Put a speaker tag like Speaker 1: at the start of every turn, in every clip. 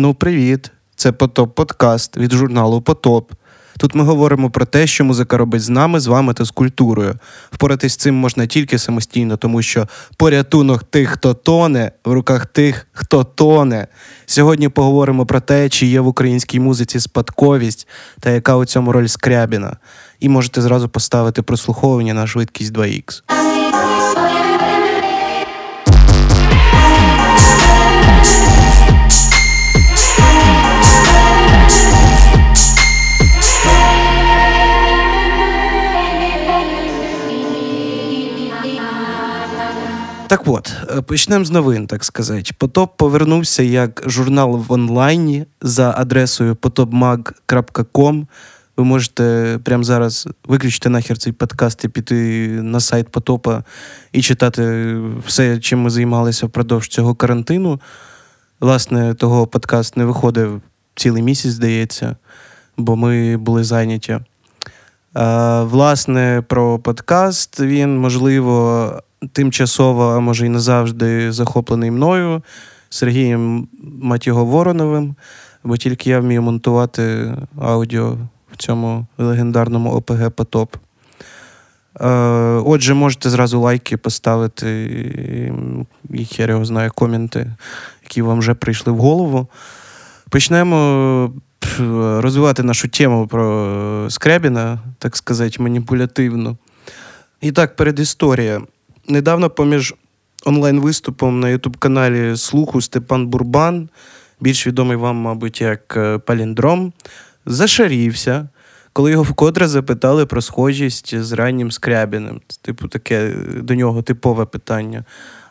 Speaker 1: Ну, привіт! Це Потоп Подкаст від журналу Потоп. Тут ми говоримо про те, що музика робить з нами, з вами та з культурою. Впоратись з цим можна тільки самостійно, тому що порятунок тих, хто тоне, в руках тих, хто тоне. Сьогодні поговоримо про те, чи є в українській музиці спадковість та яка у цьому роль скрябіна. І можете зразу поставити прослуховування на швидкість 2х. Так от, е, почнемо з новин, так сказати. Потоп повернувся як журнал в онлайні за адресою potopmag.com. Ви можете прямо зараз виключити нахер цей подкаст і піти на сайт Потопа і читати все, чим ми займалися впродовж цього карантину. Власне, того подкаст не виходив цілий місяць, здається, бо ми були зайняті. Власне, про подкаст він, можливо, тимчасово, а може і назавжди захоплений мною, Сергієм Матіго Вороновим, бо тільки я вмію монтувати аудіо в цьому легендарному ОПГ Потоп. Е, отже, можете зразу лайки поставити, і хер його знає, коменти, які вам вже прийшли в голову. Почнемо розвивати нашу тему про Скрябіна, так сказати, маніпулятивну. І так, передісторія. Недавно поміж онлайн-виступом на ютуб-каналі Слуху Степан Бурбан, більш відомий вам, мабуть, як е, Паліндром, зашарівся, коли його вкотре запитали про схожість з раннім Скрябіним. Типу, таке до нього типове питання.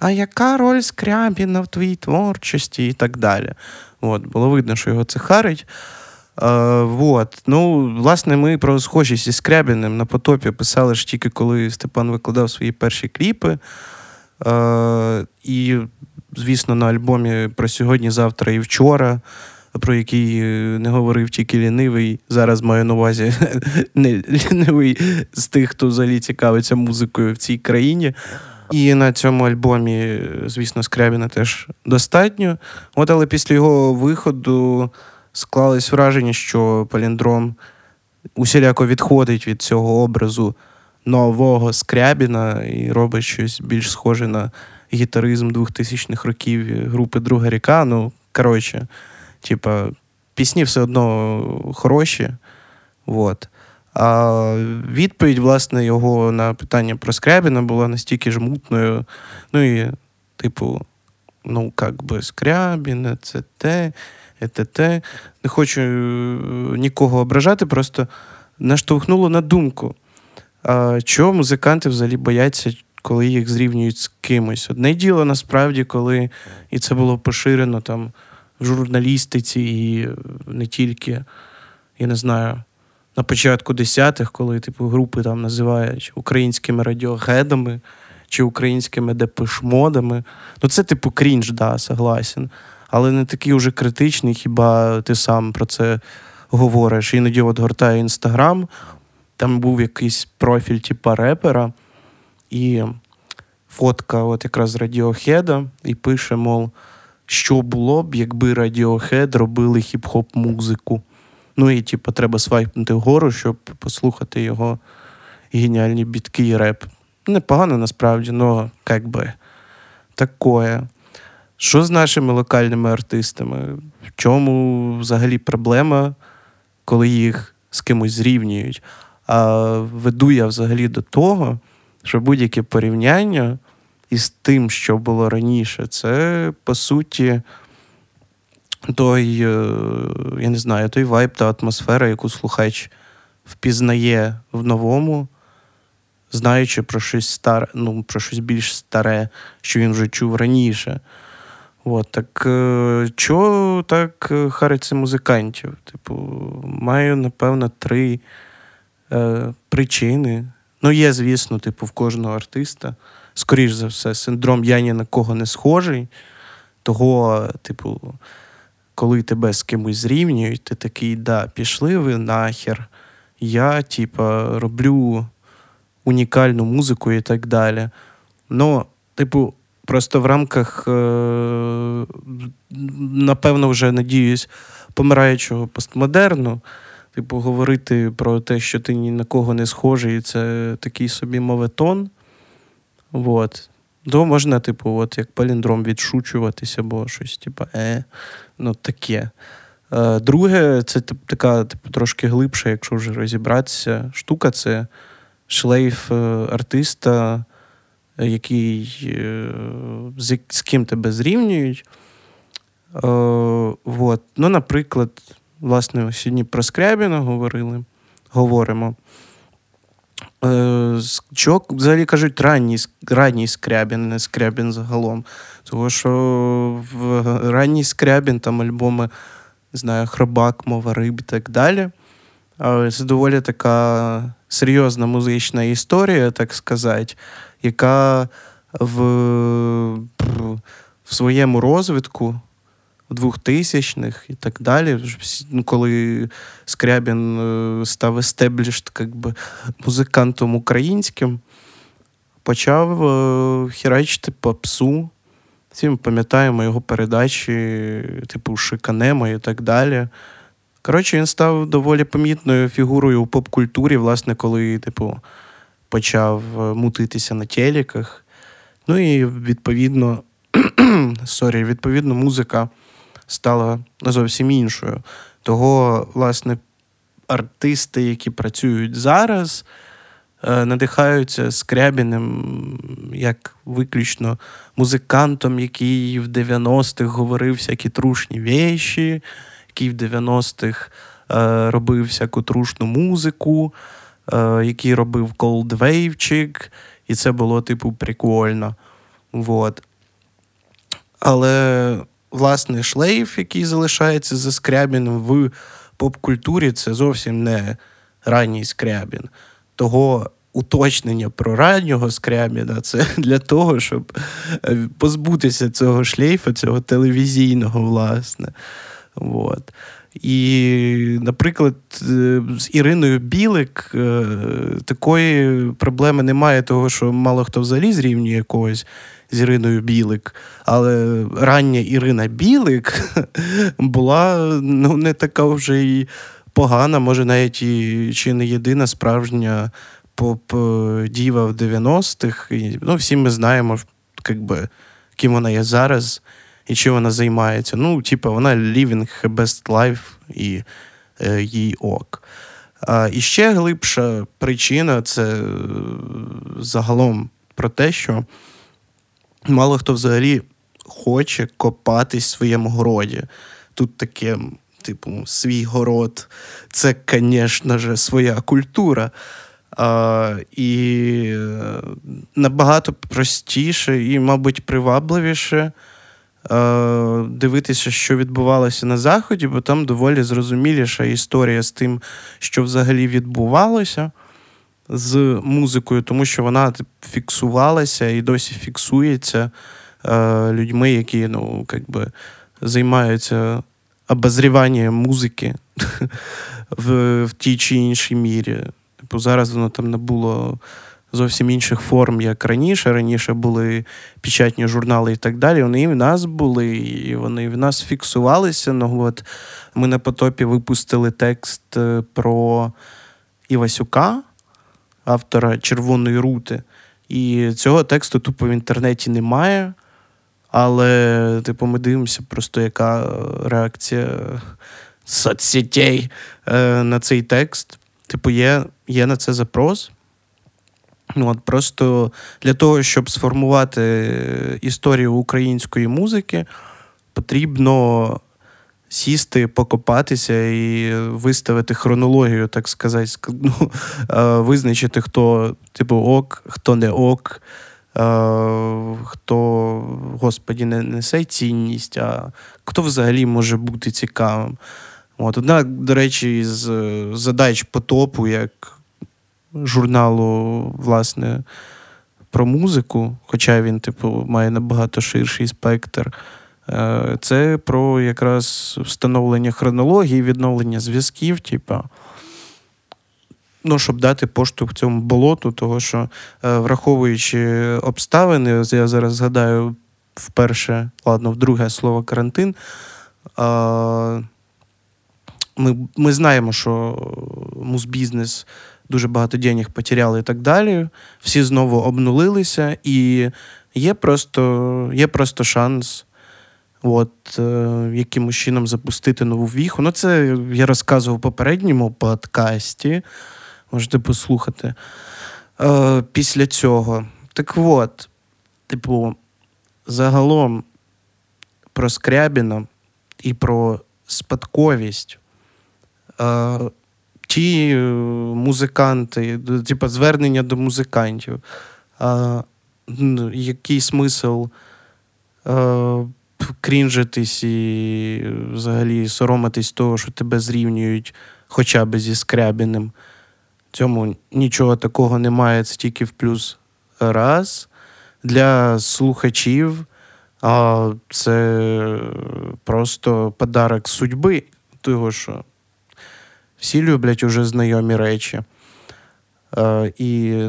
Speaker 1: А яка роль Скрябіна в твоїй творчості і так далі? От, Було видно, що його це харить. Е, вот. Ну, Власне, ми про схожість із Скрябіним на потопі писали ж тільки коли Степан викладав свої перші кліпи. Е, І, звісно, на альбомі про сьогодні, завтра і вчора, про який не говорив тільки лінивий. Зараз маю на увазі не лінивий з тих, хто взагалі цікавиться музикою в цій країні. І на цьому альбомі, звісно, Скрябіна теж достатньо. От, але після його виходу склалось враження, що Паліндром усіляко відходить від цього образу нового Скрябіна і робить щось більш схоже на гітаризм 2000-х років групи Друга ріка. Ну, коротше, типа, пісні все одно хороші. Вот. А відповідь, власне, його на питання про Скрябіна була настільки ж мутною. Ну і, типу, ну, як би Скрябін, це те. ЕТТ. Не хочу е, нікого ображати, просто наштовхнуло на думку. Чого музиканти взагалі бояться, коли їх зрівнюють з кимось? Одне діло насправді, коли і це було поширено там в журналістиці, і не тільки, я не знаю, на початку десятих, коли типу групи там називають українськими радіогедами чи українськими депешмодами. Ну, це, типу, крінж, да, согласен але не такий уже критичний, хіба ти сам про це говориш. Іноді от гортаю інстаграм, там був якийсь профіль, типа репера, і фотка от якраз Радіохеда, і пише, мов, що було б, якби Радіохед робили хіп-хоп музику. Ну і, типу, треба свайпнути вгору, щоб послухати його геніальні бітки і реп. Непогано насправді, але як такое. Що з нашими локальними артистами? В чому взагалі проблема, коли їх з кимось зрівнюють? А веду я взагалі до того, що будь-яке порівняння із тим, що було раніше, це по суті той, е, я не знаю, той вайб та атмосфера, яку слухач впізнає в новому, знаючи про щось старе, ну, про щось більш старе, що він вже чув раніше. От, так е, чого так е, хариться музикантів? Типу, маю, напевно, три е, причини. Ну, є, звісно, типу, в кожного артиста. Скоріш за все, синдром я ні на кого не схожий. Того, типу, коли тебе з кимось зрівнюють, ти такий, да, пішли ви нахер. Я, типу, роблю унікальну музику і так далі. Ну, типу, Просто в рамках, е, напевно, вже надіюсь, помираючого постмодерну. Типу, говорити про те, що ти ні на кого не схожий, це такий собі моветон. Вот. То можна, типу, от як паліндром відшучуватися, або щось, типу, е, ну таке. Е, Друге, це така, типу, трошки глибша, якщо вже розібратися. Штука це шлейф е, артиста, який е, з, з ким тебе зрівнюють. Е, вот. Ну, наприклад, власне, сьогодні про Скрябіна говорили, говоримо. Е, Чок, взагалі кажуть, ранній ранній скрябін, не скрябін загалом. Тому що в ранній скрябін там альбоми, не знаю, Хробак, Мова риб і так далі. Це доволі така серйозна музична історія, так сказати, яка в, в своєму розвитку. 2000-х і так далі. Ну, коли Скрябін е, став естеблішт как би, музикантом українським, почав е, хірачити попсу. Всі ми пам'ятаємо його передачі, типу Шиканема і так далі. Коротше, він став доволі помітною фігурою у поп-культурі, власне, коли, типу, почав е, мутитися на телеках. Ну і відповідно, sorry, відповідно, музика стала зовсім іншою. Того, власне, артисти, які працюють зараз, е, надихаються Скрябіним як виключно музикантом, який в 90-х говорив всякі трушні вещі, який в 90-х е, робив всяку трушну музику, який робив колдвейвчик, і це було, типу, прикольно. Вот. Але власне шлейф, який залишається за Скрябіном в поп-культурі, це зовсім не ранній Скрябін. Того уточнення про раннього Скрябіна це для того, щоб е, позбутися цього шлейфа, цього телевізійного, власне. Вот. І, наприклад, е, з Іриною Білик е, такої проблеми немає, того, що мало хто взагалі зрівнює якогось з Іриною Білик. Але рання Ірина Білик була ну, не така вже і погана, може, навіть і чи не єдина справжня поп-діва в 90-х. І, ну, Всі ми знаємо, якби, ким вона є зараз і чим вона займається. Ну, типу, вона living her best life і е, їй ок. А, І ще глибша причина це е, загалом про те, що мало хто взагалі хоче копатись в своєму городі. Тут таке, типу, свій город, це, звісно ж, своя культура. А, І набагато простіше і, мабуть, привабливіше дивитися, що відбувалося на Заході, бо там доволі зрозуміліша історія з тим, що взагалі відбувалося з музикою, тому що вона фіксувалася і досі фіксується е, людьми, які ну, как би, займаються обозріванням музики в в тій чи іншій мірі. Типу, Зараз воно там не було зовсім інших форм, як раніше. Раніше були печатні журнали і так далі. Вони і в нас були, і вони в нас фіксувалися. Ну, от Ми на потопі випустили текст е, про Івасюка автора Червоної рути. І цього тексту тупо в інтернеті немає. Але, типу, ми дивимося, просто яка реакція соцсетей е, на цей текст. Типу, є є на це запрос. Ну, от Просто для того, щоб сформувати історію української музики, потрібно сісти, покопатися і виставити хронологію, так сказати, ну, визначити, хто типу ок, хто не ок, хто, господі, не несе цінність, а хто взагалі може бути цікавим. От, Одна, до речі, з задач потопу, як журналу, власне, про музику, хоча він, типу, має набагато ширший спектр. Е, це про якраз встановлення хронології, відновлення зв'язків. Типа. ну, щоб дати поштовх цьому болоту, того що, е, враховуючи обставини, я зараз згадаю вперше, ладно, вдруге слово карантин. Ми ми знаємо, що музбізнес дуже багато денег потеряли і так далі. Всі знову обнулилися, і є просто є просто шанс от, е, якимось чином запустити нову віху. Ну, це я розказував в попередньому подкасті. Можете послухати. Е, Після цього. Так от, типу, загалом про Скрябіна і про спадковість. Е, ті е, музиканти, типу, звернення до музикантів. Е, який смисл е, крінжитись і взагалі соромитись того, що тебе зрівнюють хоча б зі Скрябіним. Цьому нічого такого немає, це тільки в плюс раз. Для слухачів а це просто подарок судьби, того що всі люблять уже знайомі речі. А, і,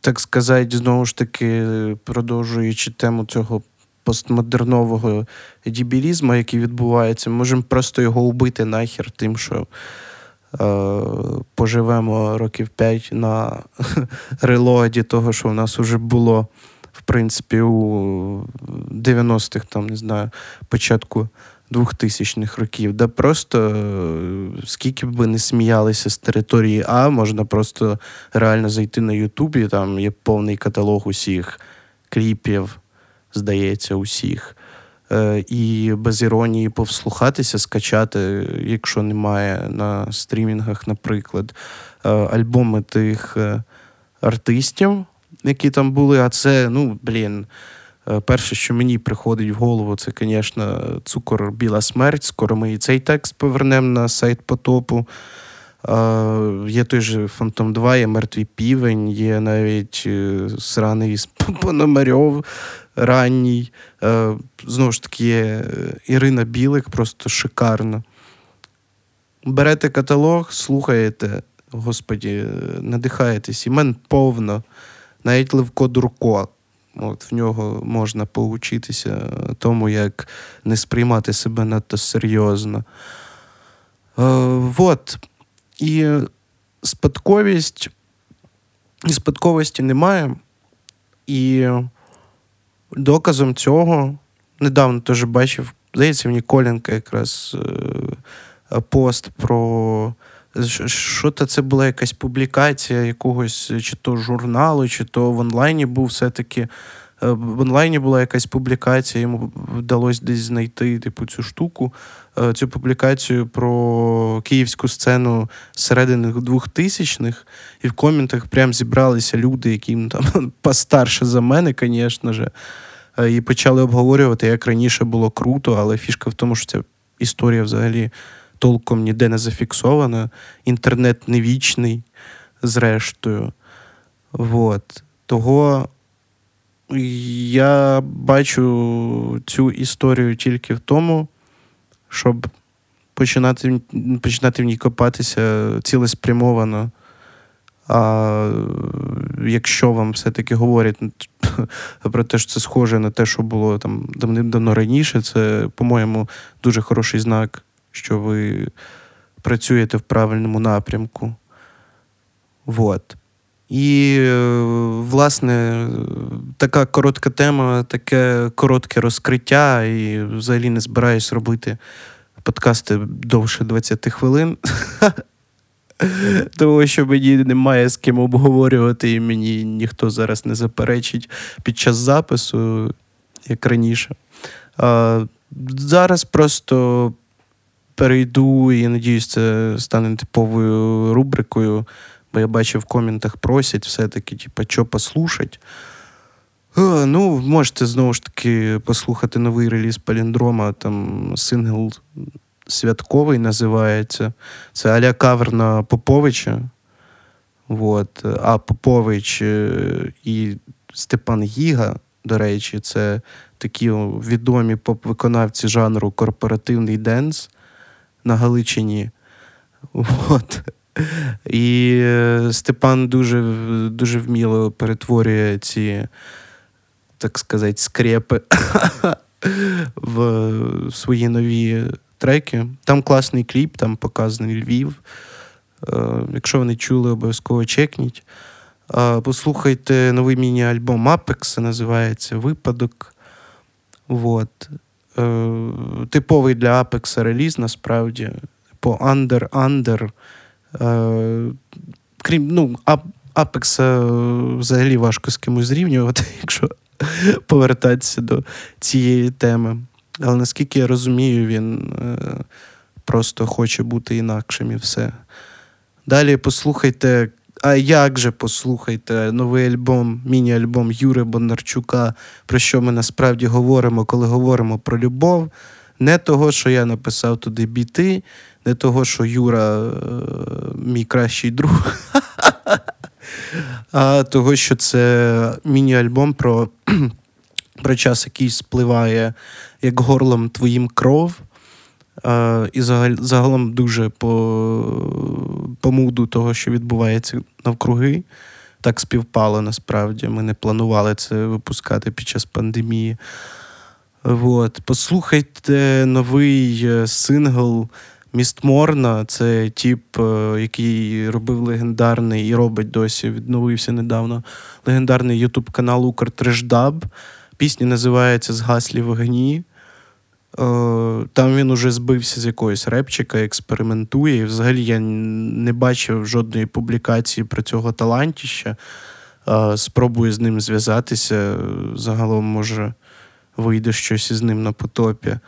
Speaker 1: так сказати, знову ж таки, продовжуючи тему цього постмодернового дібілізму, який відбувається, ми можемо просто його убити нахер тим, що е, поживемо років 5 на релоді того, що в нас вже було, в принципі, у 90-х, там, не знаю, початку 2000-х років, де просто е, скільки б не сміялися з території А, можна просто реально зайти на Ютубі, там є повний каталог усіх кліпів, здається, усіх. Е, і без іронії повслухатися, скачати, якщо немає на стрімінгах, наприклад, е, альбоми тих артистів, які там були. А це, ну, блін, перше, що мені приходить в голову, це, звісно, цукор Біла смерть. Скоро ми і цей текст повернемо на сайт потопу. Є той же Фантом 2, є мертвий півень, є навіть сраний Пономарьов ранній. Е, знову ж таки, є Ірина Білик, просто шикарно. Берете каталог, слухаєте, господі, надихаєтесь, імен повно, навіть Левко Дурко. От В нього можна поучитися тому, як не сприймати себе надто серйозно. Е, вот. І спадковість, спадковості немає. І доказом цього недавно теж бачив, здається, в Ніколенка якраз е, пост про. Що то це була якась публікація якогось чи то журналу, чи то в онлайні був все-таки Е, в онлайні була якась публікація, йому вдалося десь знайти типу, цю штуку, е, цю публікацію про київську сцену середини 2000-х, і в коментах прям зібралися люди, які там постарше за мене, звісно ж, е, і почали обговорювати, як раніше було круто, але фішка в тому, що ця історія взагалі толком ніде не зафіксована. Інтернет не вічний, зрештою. Вот. Того я бачу цю історію тільки в тому, щоб починати починати в ній копатися цілеспрямовано. А якщо вам все-таки говорять про те, що це схоже на те, що було там давним-давно раніше, це, по-моєму, дуже хороший знак, що ви працюєте в правильному напрямку. Вот. І, е, власне, така коротка тема, таке коротке розкриття, і взагалі не збираюсь робити подкасти довше 20 хвилин. Тому що мені немає з ким обговорювати, і мені ніхто зараз не заперечить під час запису, як раніше. А, Зараз просто перейду і надіюсь, це стане типовою рубрикою. Бо я бачив в коментах просять все-таки, типу, що послухати. Ну, можете знову ж таки послухати новий реліз Паліндрома, там сингл святковий називається. Це Аля кавер на Поповича. Вот. А Попович е, і Степан Гіга, до речі, це такі відомі поп-виконавці жанру корпоративний денс на Галичині. Вот. І е, Степан дуже дуже вміло перетворює ці, так сказати, скрепи в свої нові треки. Там класний кліп, там показаний Львів. Е, якщо ви не чули, обов'язково чекніть. Послухайте новий міні-альбом Apex, називається Випадок. Вот. Типовий для Apex реліз, насправді. По Under Under. Е, крім ну, Апекса взагалі важко з кимось зрівнювати, якщо повертатися до цієї теми. Але наскільки я розумію, він е, просто хоче бути інакшим і все. Далі послухайте, а як же послухайте новий альбом, міні-альбом Юри Бондарчука, про що ми насправді говоримо, коли говоримо про любов. Не того, що я написав туди біти, не того, що Юра е, мій кращий друг, а того, що це міні-альбом про про час, який спливає як горлом твоїм кров. А, І загалом дуже по по муду того, що відбувається навкруги. Так співпало насправді. Ми не планували це випускати під час пандемії. Вот. Послухайте новий е, сингл Міст Морна це тіп, е, який робив легендарний і робить досі, відновився недавно. Легендарний ютуб канал Укртрешдаб. Пісня називається Згаслі вогні. Е, там він уже збився з якогось репчика, експериментує. І взагалі я не бачив жодної публікації про цього талантіща. Е, спробую з ним зв'язатися. Загалом, може, вийде щось із ним на потопі.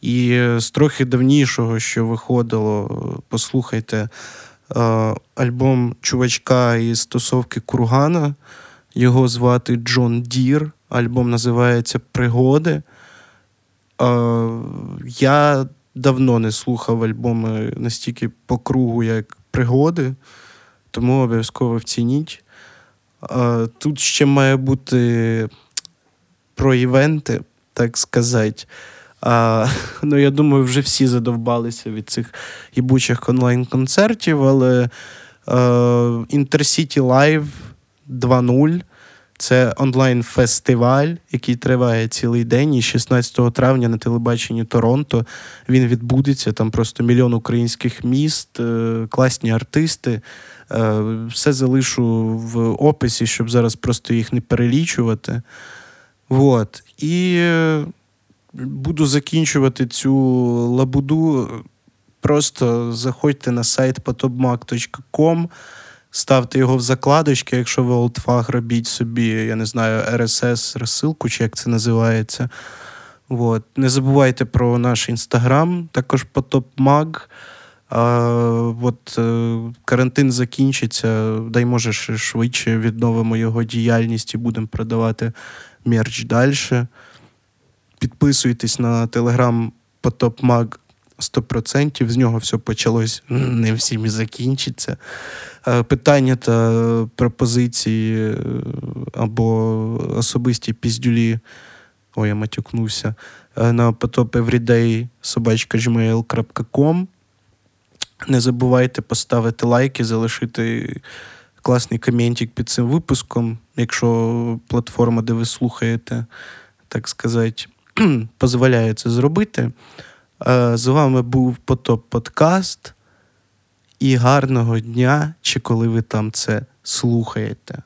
Speaker 1: І з трохи давнішого, що виходило, послухайте е, альбом чувачка із тусовки Кургана. Його звати Джон Дір. Альбом називається Пригоди. Е, я давно не слухав альбоми настільки по кругу, як пригоди, тому обов'язково вцініть. Е, тут ще має бути про івенти, так сказати. А, Ну, я думаю, вже всі задовбалися від цих ібучих онлайн-концертів, але Intercity Live 2.0 це онлайн-фестиваль, який триває цілий день. І 16 травня на телебаченні Торонто він відбудеться. Там просто мільйон українських міст, е, класні артисти. Е, все залишу в описі, щоб зараз просто їх не перелічувати. Вот. І буду закінчувати цю лабуду. Просто заходьте на сайт potopmag.com, ставте його в закладочки, якщо ви олдфаг робіть собі, я не знаю, RSS розсилку, чи як це називається. От. Не забувайте про наш інстаграм, також. А, от е, Карантин закінчиться, дай може швидше відновимо його діяльність і будемо продавати мерч далі. Підписуйтесь на телеграм Потопмаг 100%. З нього все почалось не всім і закінчиться. Е, питання та пропозиції е, або особисті піздюлі. Ой, я матюкнувся. Е, на potopeveryday.gmail.com Не забувайте поставити лайки, залишити класний коментик під цим випуском, якщо платформа, де ви слухаєте, так сказати, дозволяє це зробити. Е, з вами був Потоп Подкаст. І гарного дня, чи коли ви там це слухаєте.